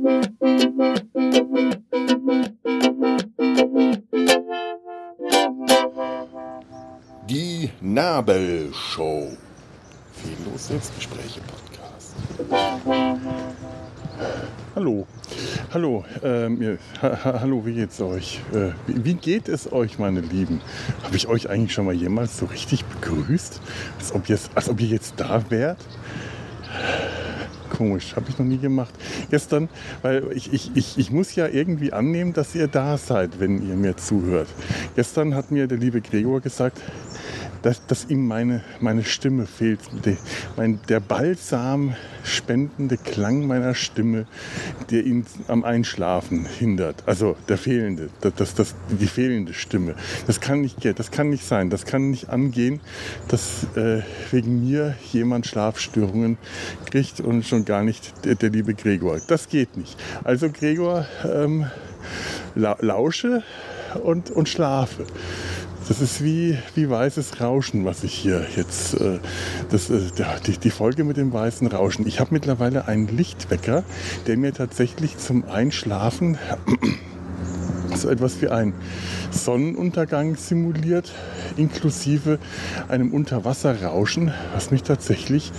Die Nabelshow. Fehllos Selbstgespräche Podcast. Hallo. Hallo, ähm, ha, ha, hallo, wie geht's euch? Äh, wie, wie geht es euch, meine Lieben? Habe ich euch eigentlich schon mal jemals so richtig begrüßt? Als ob, jetzt, als ob ihr jetzt da wärt? Komisch, habe ich noch nie gemacht. Gestern, weil ich, ich, ich, ich muss ja irgendwie annehmen, dass ihr da seid, wenn ihr mir zuhört. Gestern hat mir der liebe Gregor gesagt, dass, dass ihm meine, meine Stimme fehlt. Der, mein, der balsam spendende Klang meiner Stimme, der ihn am Einschlafen hindert. Also der fehlende, das, das, das, die fehlende Stimme. Das kann nicht, das kann nicht sein. Das kann nicht angehen, dass äh, wegen mir jemand Schlafstörungen kriegt und schon gar nicht der, der liebe Gregor. Das geht nicht. Also Gregor, ähm, la lausche und, und schlafe. Das ist wie, wie weißes Rauschen, was ich hier jetzt, äh, das, äh, die, die Folge mit dem weißen Rauschen. Ich habe mittlerweile einen Lichtwecker, der mir tatsächlich zum Einschlafen so etwas wie einen Sonnenuntergang simuliert, inklusive einem Unterwasserrauschen, was mich tatsächlich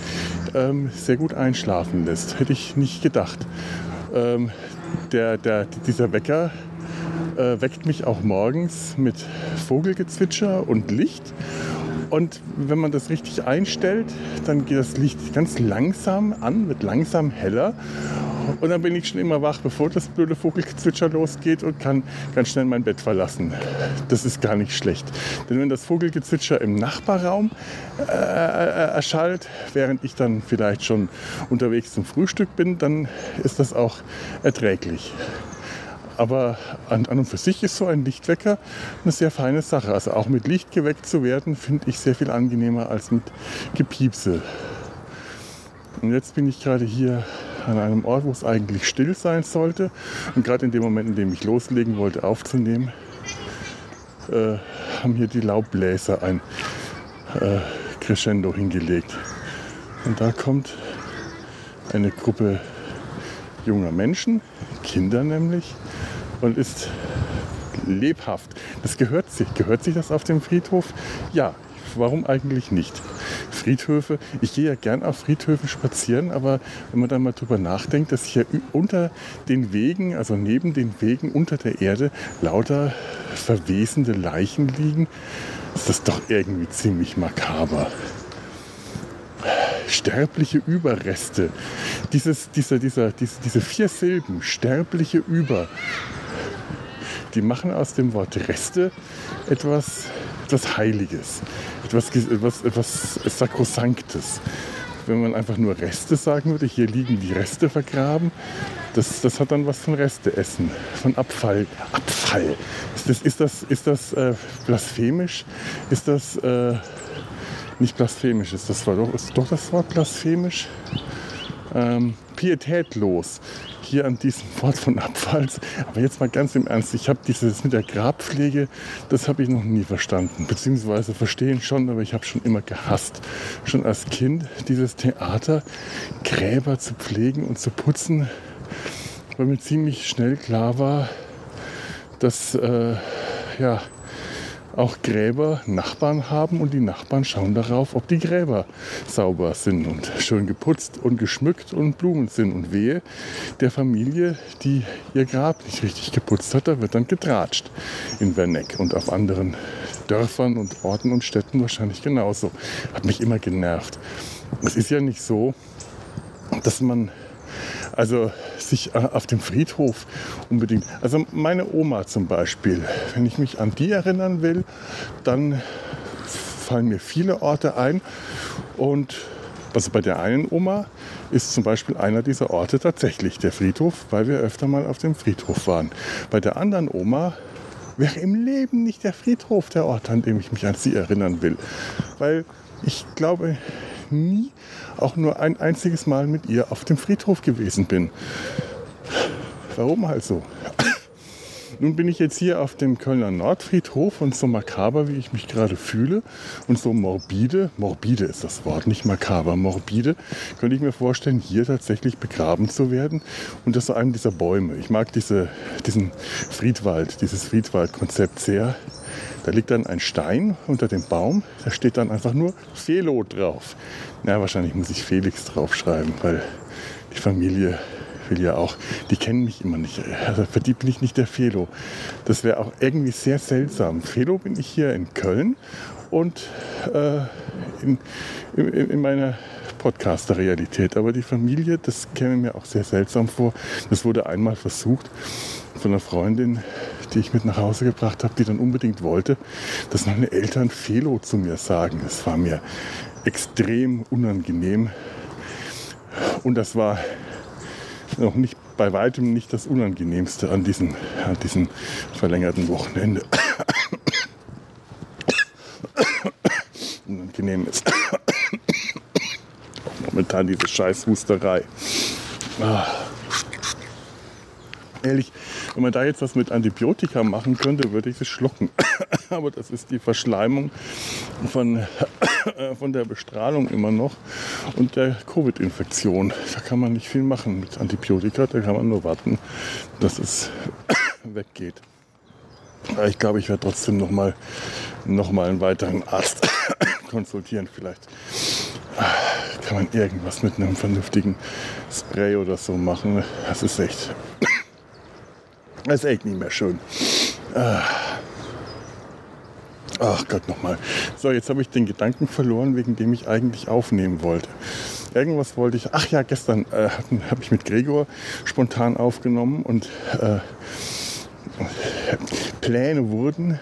ähm, sehr gut einschlafen lässt. Hätte ich nicht gedacht. Ähm, der, der, dieser Wecker äh, weckt mich auch morgens mit Vogelgezwitscher und Licht. Und wenn man das richtig einstellt, dann geht das Licht ganz langsam an, wird langsam heller. Und dann bin ich schon immer wach, bevor das blöde Vogelgezwitscher losgeht und kann ganz schnell mein Bett verlassen. Das ist gar nicht schlecht. Denn wenn das Vogelgezwitscher im Nachbarraum äh, äh, erschallt, während ich dann vielleicht schon unterwegs zum Frühstück bin, dann ist das auch erträglich. Aber an, an und für sich ist so ein Lichtwecker eine sehr feine Sache. Also auch mit Licht geweckt zu werden, finde ich sehr viel angenehmer als mit Gepiepse. Und jetzt bin ich gerade hier an einem Ort, wo es eigentlich still sein sollte. Und gerade in dem Moment, in dem ich loslegen wollte aufzunehmen, äh, haben hier die Laubbläser ein äh, Crescendo hingelegt. Und da kommt eine Gruppe junger Menschen, Kinder nämlich, und ist lebhaft. Das gehört sich. Gehört sich das auf dem Friedhof? Ja. Warum eigentlich nicht? Friedhöfe, ich gehe ja gern auf Friedhöfen spazieren, aber wenn man da mal drüber nachdenkt, dass hier unter den Wegen, also neben den Wegen unter der Erde, lauter verwesende Leichen liegen, ist das doch irgendwie ziemlich makaber sterbliche Überreste. Dieses, dieser, dieser, diese, diese vier Silben, sterbliche Über, die machen aus dem Wort Reste etwas, etwas Heiliges, etwas, etwas, etwas Sakrosanktes. Wenn man einfach nur Reste sagen würde, hier liegen die Reste vergraben, das, das hat dann was von Resteessen, von Abfall. Abfall. Ist das, ist das, ist das äh, blasphemisch? Ist das äh, nicht blasphemisch? Ist das Wort doch, ist doch das Wort blasphemisch? Ähm, pietätlos hier an diesem Wort von Abfall. Aber jetzt mal ganz im Ernst, ich habe dieses mit der Grabpflege, das habe ich noch nie verstanden. Beziehungsweise verstehen schon, aber ich habe schon immer gehasst. Schon als Kind dieses Theater, Gräber zu pflegen und zu putzen, weil mir ziemlich schnell klar war, dass äh, ja, auch Gräber Nachbarn haben und die Nachbarn schauen darauf, ob die Gräber sauber sind und schön geputzt und geschmückt und Blumen sind. Und wehe der Familie, die ihr Grab nicht richtig geputzt hat, da wird dann getratscht in Werneck und auf anderen Dörfern und Orten und Städten wahrscheinlich genauso. Hat mich immer genervt. Es ist ja nicht so, dass man also sich äh, auf dem Friedhof unbedingt. Also meine Oma zum Beispiel, wenn ich mich an die erinnern will, dann fallen mir viele Orte ein. Und also bei der einen Oma ist zum Beispiel einer dieser Orte tatsächlich der Friedhof, weil wir öfter mal auf dem Friedhof waren. Bei der anderen Oma wäre im Leben nicht der Friedhof der Ort, an dem ich mich an sie erinnern will. Weil ich glaube nie auch nur ein einziges Mal mit ihr auf dem Friedhof gewesen bin. Warum also? Nun bin ich jetzt hier auf dem Kölner Nordfriedhof und so makaber, wie ich mich gerade fühle und so morbide, morbide ist das Wort, nicht makaber, morbide, könnte ich mir vorstellen, hier tatsächlich begraben zu werden und das ist einem dieser Bäume. Ich mag diese, diesen Friedwald, dieses Friedwaldkonzept sehr. Da liegt dann ein Stein unter dem Baum, da steht dann einfach nur Felo drauf. Na, wahrscheinlich muss ich Felix draufschreiben, weil die Familie will ja auch, die kennen mich immer nicht. Also für die bin ich nicht der Felo. Das wäre auch irgendwie sehr seltsam. Felo bin ich hier in Köln und äh, in, in, in meiner Podcaster-Realität. Aber die Familie, das käme mir auch sehr seltsam vor. Das wurde einmal versucht von einer Freundin, die ich mit nach Hause gebracht habe, die dann unbedingt wollte, dass meine Eltern Felo zu mir sagen. Es war mir extrem unangenehm. Und das war noch nicht bei weitem nicht das Unangenehmste an diesem, an diesem verlängerten Wochenende. Unangenehm ist momentan diese Scheißhusterei. Ah. Ehrlich, wenn man da jetzt was mit Antibiotika machen könnte, würde ich es schlucken. Aber das ist die Verschleimung von, von der Bestrahlung immer noch und der Covid-Infektion. Da kann man nicht viel machen mit Antibiotika, da kann man nur warten, dass es weggeht. Ich glaube, ich werde trotzdem noch mal, noch mal einen weiteren Arzt konsultieren. Vielleicht kann man irgendwas mit einem vernünftigen Spray oder so machen. Das ist echt das ist echt nicht mehr schön. Ah. Ach Gott nochmal. So, jetzt habe ich den Gedanken verloren, wegen dem ich eigentlich aufnehmen wollte. Irgendwas wollte ich. Ach ja, gestern äh, habe ich mit Gregor spontan aufgenommen und äh, Pläne wurden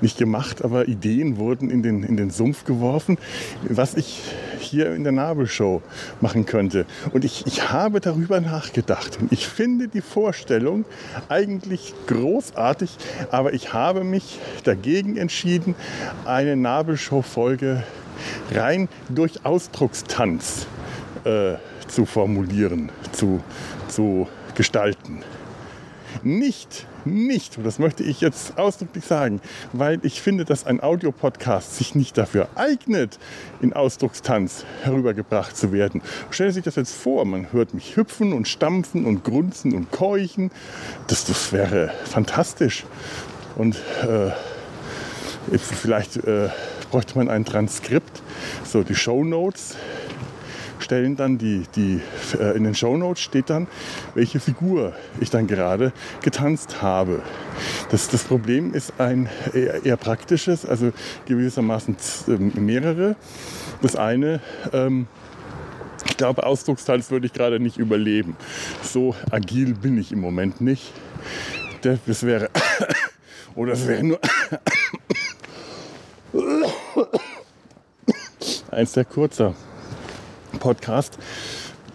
nicht gemacht, aber Ideen wurden in den, in den Sumpf geworfen, was ich hier in der Nabelshow machen könnte. Und ich, ich habe darüber nachgedacht und ich finde die Vorstellung eigentlich großartig, aber ich habe mich dagegen entschieden, eine Nabelshow-Folge rein durch Ausdruckstanz äh, zu formulieren, zu, zu gestalten. Nicht nicht, und das möchte ich jetzt ausdrücklich sagen, weil ich finde, dass ein Audiopodcast sich nicht dafür eignet, in Ausdruckstanz herübergebracht zu werden. Stellen Sie sich das jetzt vor, man hört mich hüpfen und stampfen und grunzen und keuchen. Das, das wäre fantastisch. Und äh, vielleicht äh, bräuchte man ein Transkript, so die Show Notes stellen dann die, die äh, in den Shownotes steht dann, welche Figur ich dann gerade getanzt habe. Das, das Problem ist ein eher, eher praktisches, also gewissermaßen ähm, mehrere. Das eine, ähm, ich glaube, Ausdruckstanz würde ich gerade nicht überleben. So agil bin ich im Moment nicht. Das wäre, oder es wäre nur eins der kurzer. Podcast.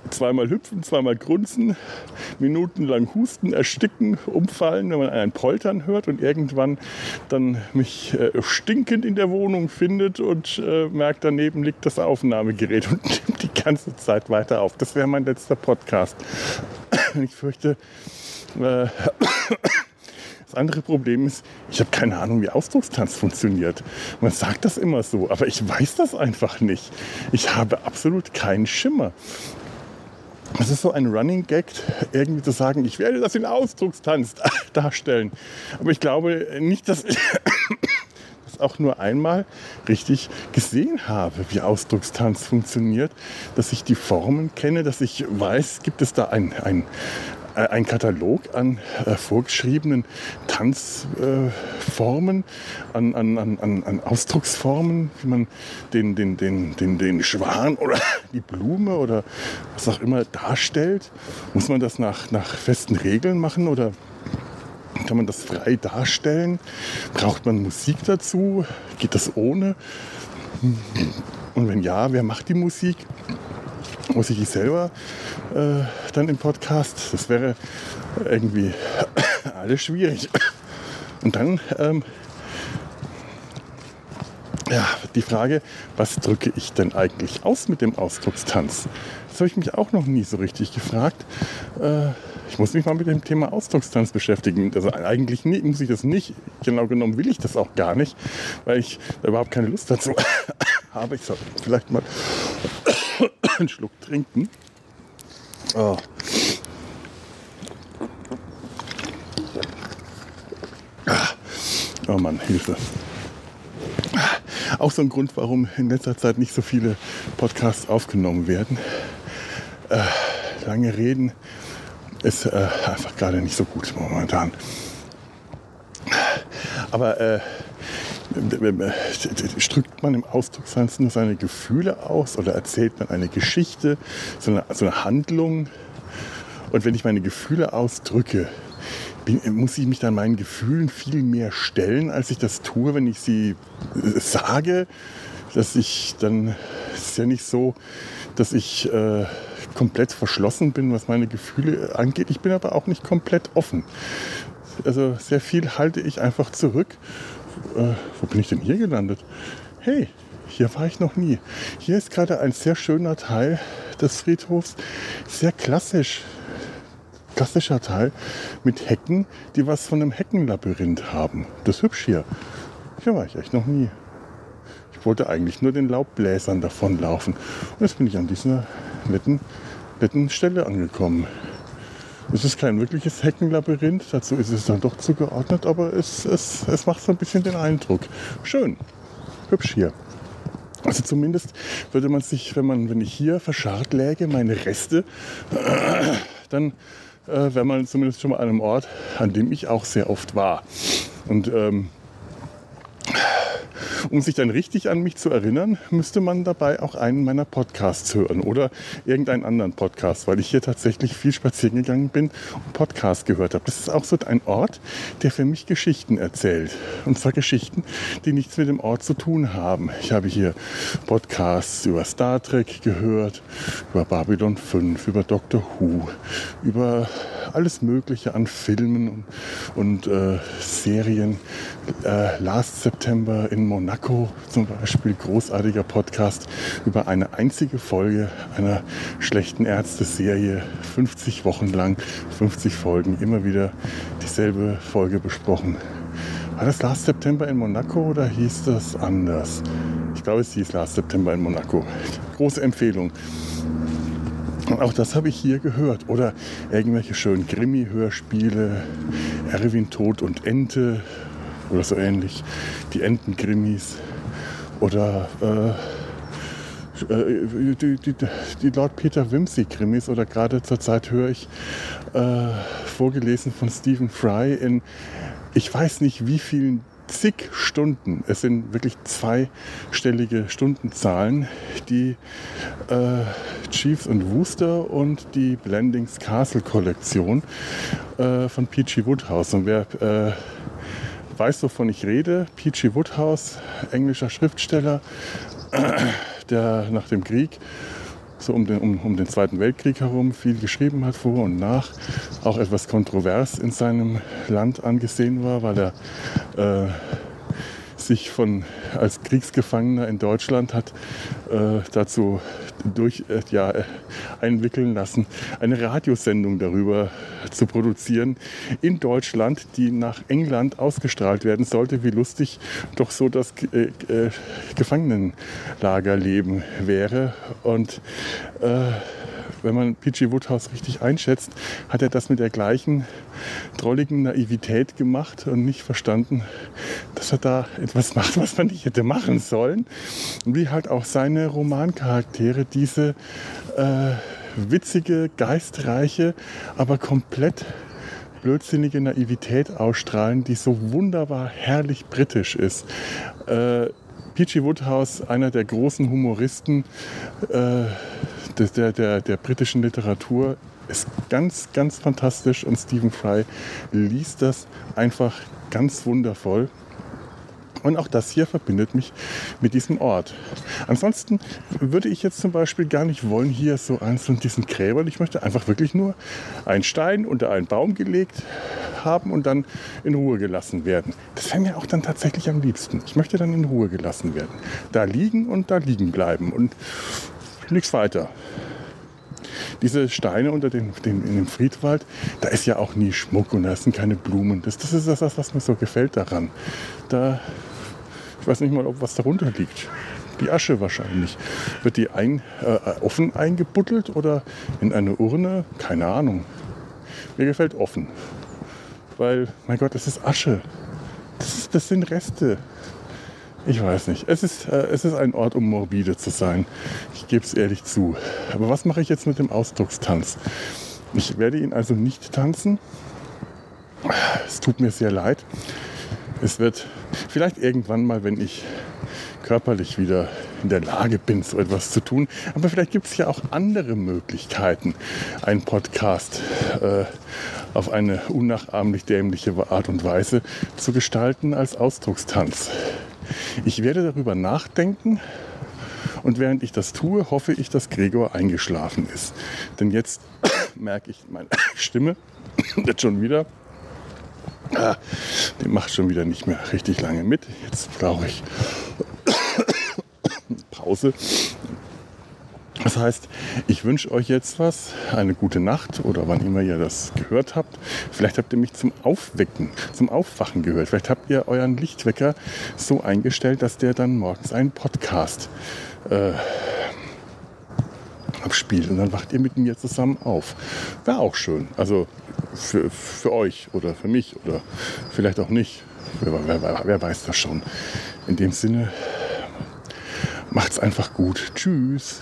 Zweimal hüpfen, zweimal grunzen, minutenlang husten, ersticken, umfallen, wenn man einen Poltern hört und irgendwann dann mich äh, stinkend in der Wohnung findet und äh, merkt, daneben liegt das Aufnahmegerät und nimmt die ganze Zeit weiter auf. Das wäre mein letzter Podcast. Ich fürchte, äh, das andere Problem ist, ich habe keine Ahnung, wie Ausdruckstanz funktioniert. Man sagt das immer so, aber ich weiß das einfach nicht. Ich habe absolut keinen Schimmer. Es ist so ein Running Gag, irgendwie zu sagen, ich werde das in Ausdruckstanz darstellen. Aber ich glaube nicht, dass ich das auch nur einmal richtig gesehen habe, wie Ausdruckstanz funktioniert, dass ich die Formen kenne, dass ich weiß, gibt es da ein, ein, äh, ein Katalog an äh, vorgeschriebenen Tanzformen, äh, an, an, an, an Ausdrucksformen, wie man den, den, den, den, den Schwan oder die Blume oder was auch immer darstellt. Muss man das nach, nach festen Regeln machen oder kann man das frei darstellen? Braucht man Musik dazu? Geht das ohne? Und wenn ja, wer macht die Musik? Muss ich selber äh, dann im Podcast. Das wäre irgendwie alles schwierig. Und dann ähm, ja, die Frage, was drücke ich denn eigentlich aus mit dem Ausdruckstanz? Das habe ich mich auch noch nie so richtig gefragt. Äh, ich muss mich mal mit dem Thema Ausdruckstanz beschäftigen. Also eigentlich nie, muss ich das nicht. Genau genommen will ich das auch gar nicht, weil ich überhaupt keine Lust dazu habe. Ich soll vielleicht mal einen Schluck trinken. Oh. Oh Mann, Hilfe. Auch so ein Grund, warum in letzter Zeit nicht so viele Podcasts aufgenommen werden. Äh, lange Reden ist äh, einfach gerade nicht so gut momentan. Aber äh, drückt man im Ausdruckstanz nur seine Gefühle aus oder erzählt man eine Geschichte, so eine, so eine Handlung? Und wenn ich meine Gefühle ausdrücke, muss ich mich dann meinen Gefühlen viel mehr stellen, als ich das tue, wenn ich sie äh, sage. Dass ich dann, es ist ja nicht so, dass ich äh, komplett verschlossen bin, was meine Gefühle angeht. Ich bin aber auch nicht komplett offen. Also sehr viel halte ich einfach zurück. Äh, wo bin ich denn hier gelandet? Hey, hier war ich noch nie. Hier ist gerade ein sehr schöner Teil des Friedhofs. Sehr klassisch klassischer Teil mit Hecken, die was von einem Heckenlabyrinth haben. Das ist hübsch hier. Hier war ich echt noch nie. Ich wollte eigentlich nur den Laubbläsern davonlaufen. Und jetzt bin ich an dieser netten, netten Stelle angekommen. Es ist kein wirkliches Heckenlabyrinth, dazu ist es dann doch zugeordnet, aber es, es, es macht so ein bisschen den Eindruck. Schön, hübsch hier. Also zumindest würde man sich, wenn man, wenn ich hier verscharrt läge, meine Reste, dann äh, wäre man zumindest schon mal an einem Ort, an dem ich auch sehr oft war. Und ähm, um sich dann richtig an mich zu erinnern, müsste man dabei auch einen meiner Podcasts hören oder irgendeinen anderen Podcast, weil ich hier tatsächlich viel spazieren gegangen bin und Podcasts gehört habe. Das ist auch so ein Ort, der für mich Geschichten erzählt. Und zwar Geschichten, die nichts mit dem Ort zu tun haben. Ich habe hier Podcasts über Star Trek gehört, über Babylon 5, über Doctor Who, über alles Mögliche an Filmen und, und äh, Serien. Äh, Last September in Monaco zum Beispiel, großartiger Podcast über eine einzige Folge einer schlechten Ärzte-Serie. 50 Wochen lang, 50 Folgen, immer wieder dieselbe Folge besprochen. War das Last September in Monaco oder hieß das anders? Ich glaube, es hieß Last September in Monaco. Große Empfehlung. Und auch das habe ich hier gehört. Oder irgendwelche schönen Grimmi-Hörspiele, Erwin Tod und Ente oder so ähnlich. Die Enten-Grimmis. Oder äh, äh, die, die, die Lord Peter Wimsey-Krimis. Oder gerade zurzeit höre ich äh, vorgelesen von Stephen Fry in ich weiß nicht wie vielen zig Stunden, es sind wirklich zweistellige Stundenzahlen, die äh, Chiefs und Wooster und die Blendings Castle Kollektion äh, von Peachy Woodhouse. Und wer äh, weiß, wovon ich rede, Peachy Woodhouse, englischer Schriftsteller, der nach dem Krieg so um den, um, um den Zweiten Weltkrieg herum viel geschrieben hat, vor und nach, auch etwas kontrovers in seinem Land angesehen war, weil er äh, sich von, als Kriegsgefangener in Deutschland hat äh, dazu durch, äh, ja, einwickeln lassen, eine Radiosendung darüber zu produzieren in Deutschland, die nach England ausgestrahlt werden sollte, wie lustig doch so das äh, äh Gefangenenlagerleben wäre. Und äh, wenn man P.G. Woodhouse richtig einschätzt, hat er das mit der gleichen drolligen Naivität gemacht und nicht verstanden, dass er da etwas macht, was man nicht hätte machen sollen. Und wie halt auch seine Romancharaktere diese äh, witzige, geistreiche, aber komplett blödsinnige Naivität ausstrahlen, die so wunderbar herrlich britisch ist. Äh, P.G. Woodhouse, einer der großen Humoristen, äh, der, der, der britischen Literatur ist ganz, ganz fantastisch und Stephen Fry liest das einfach ganz wundervoll. Und auch das hier verbindet mich mit diesem Ort. Ansonsten würde ich jetzt zum Beispiel gar nicht wollen, hier so einzeln diesen Gräbern. Ich möchte einfach wirklich nur einen Stein unter einen Baum gelegt haben und dann in Ruhe gelassen werden. Das wäre mir auch dann tatsächlich am liebsten. Ich möchte dann in Ruhe gelassen werden. Da liegen und da liegen bleiben und nichts weiter. diese Steine unter den, den, in dem Friedwald, da ist ja auch nie Schmuck und da sind keine Blumen. Das, das ist das, was mir so gefällt daran. Da, ich weiß nicht mal, ob was darunter liegt. Die Asche wahrscheinlich. Wird die ein, äh, offen eingebuddelt oder in eine Urne? Keine Ahnung. Mir gefällt offen. Weil, mein Gott, das ist Asche. Das, ist, das sind Reste. Ich weiß nicht. Es ist, äh, es ist ein Ort, um morbide zu sein. Ich gebe es ehrlich zu. Aber was mache ich jetzt mit dem Ausdruckstanz? Ich werde ihn also nicht tanzen. Es tut mir sehr leid. Es wird vielleicht irgendwann mal, wenn ich körperlich wieder in der Lage bin, so etwas zu tun. Aber vielleicht gibt es ja auch andere Möglichkeiten, einen Podcast äh, auf eine unnachahmlich dämliche Art und Weise zu gestalten als Ausdruckstanz. Ich werde darüber nachdenken und während ich das tue, hoffe ich, dass Gregor eingeschlafen ist. Denn jetzt merke ich meine Stimme jetzt schon wieder. Ah, die macht schon wieder nicht mehr richtig lange mit. Jetzt brauche ich Pause. Das heißt, ich wünsche euch jetzt was, eine gute Nacht oder wann immer ihr das gehört habt. Vielleicht habt ihr mich zum Aufwecken, zum Aufwachen gehört. Vielleicht habt ihr euren Lichtwecker so eingestellt, dass der dann morgens einen Podcast äh, abspielt und dann wacht ihr mit mir zusammen auf. Wäre auch schön. Also für, für euch oder für mich oder vielleicht auch nicht. Wer, wer, wer weiß das schon. In dem Sinne, macht's einfach gut. Tschüss.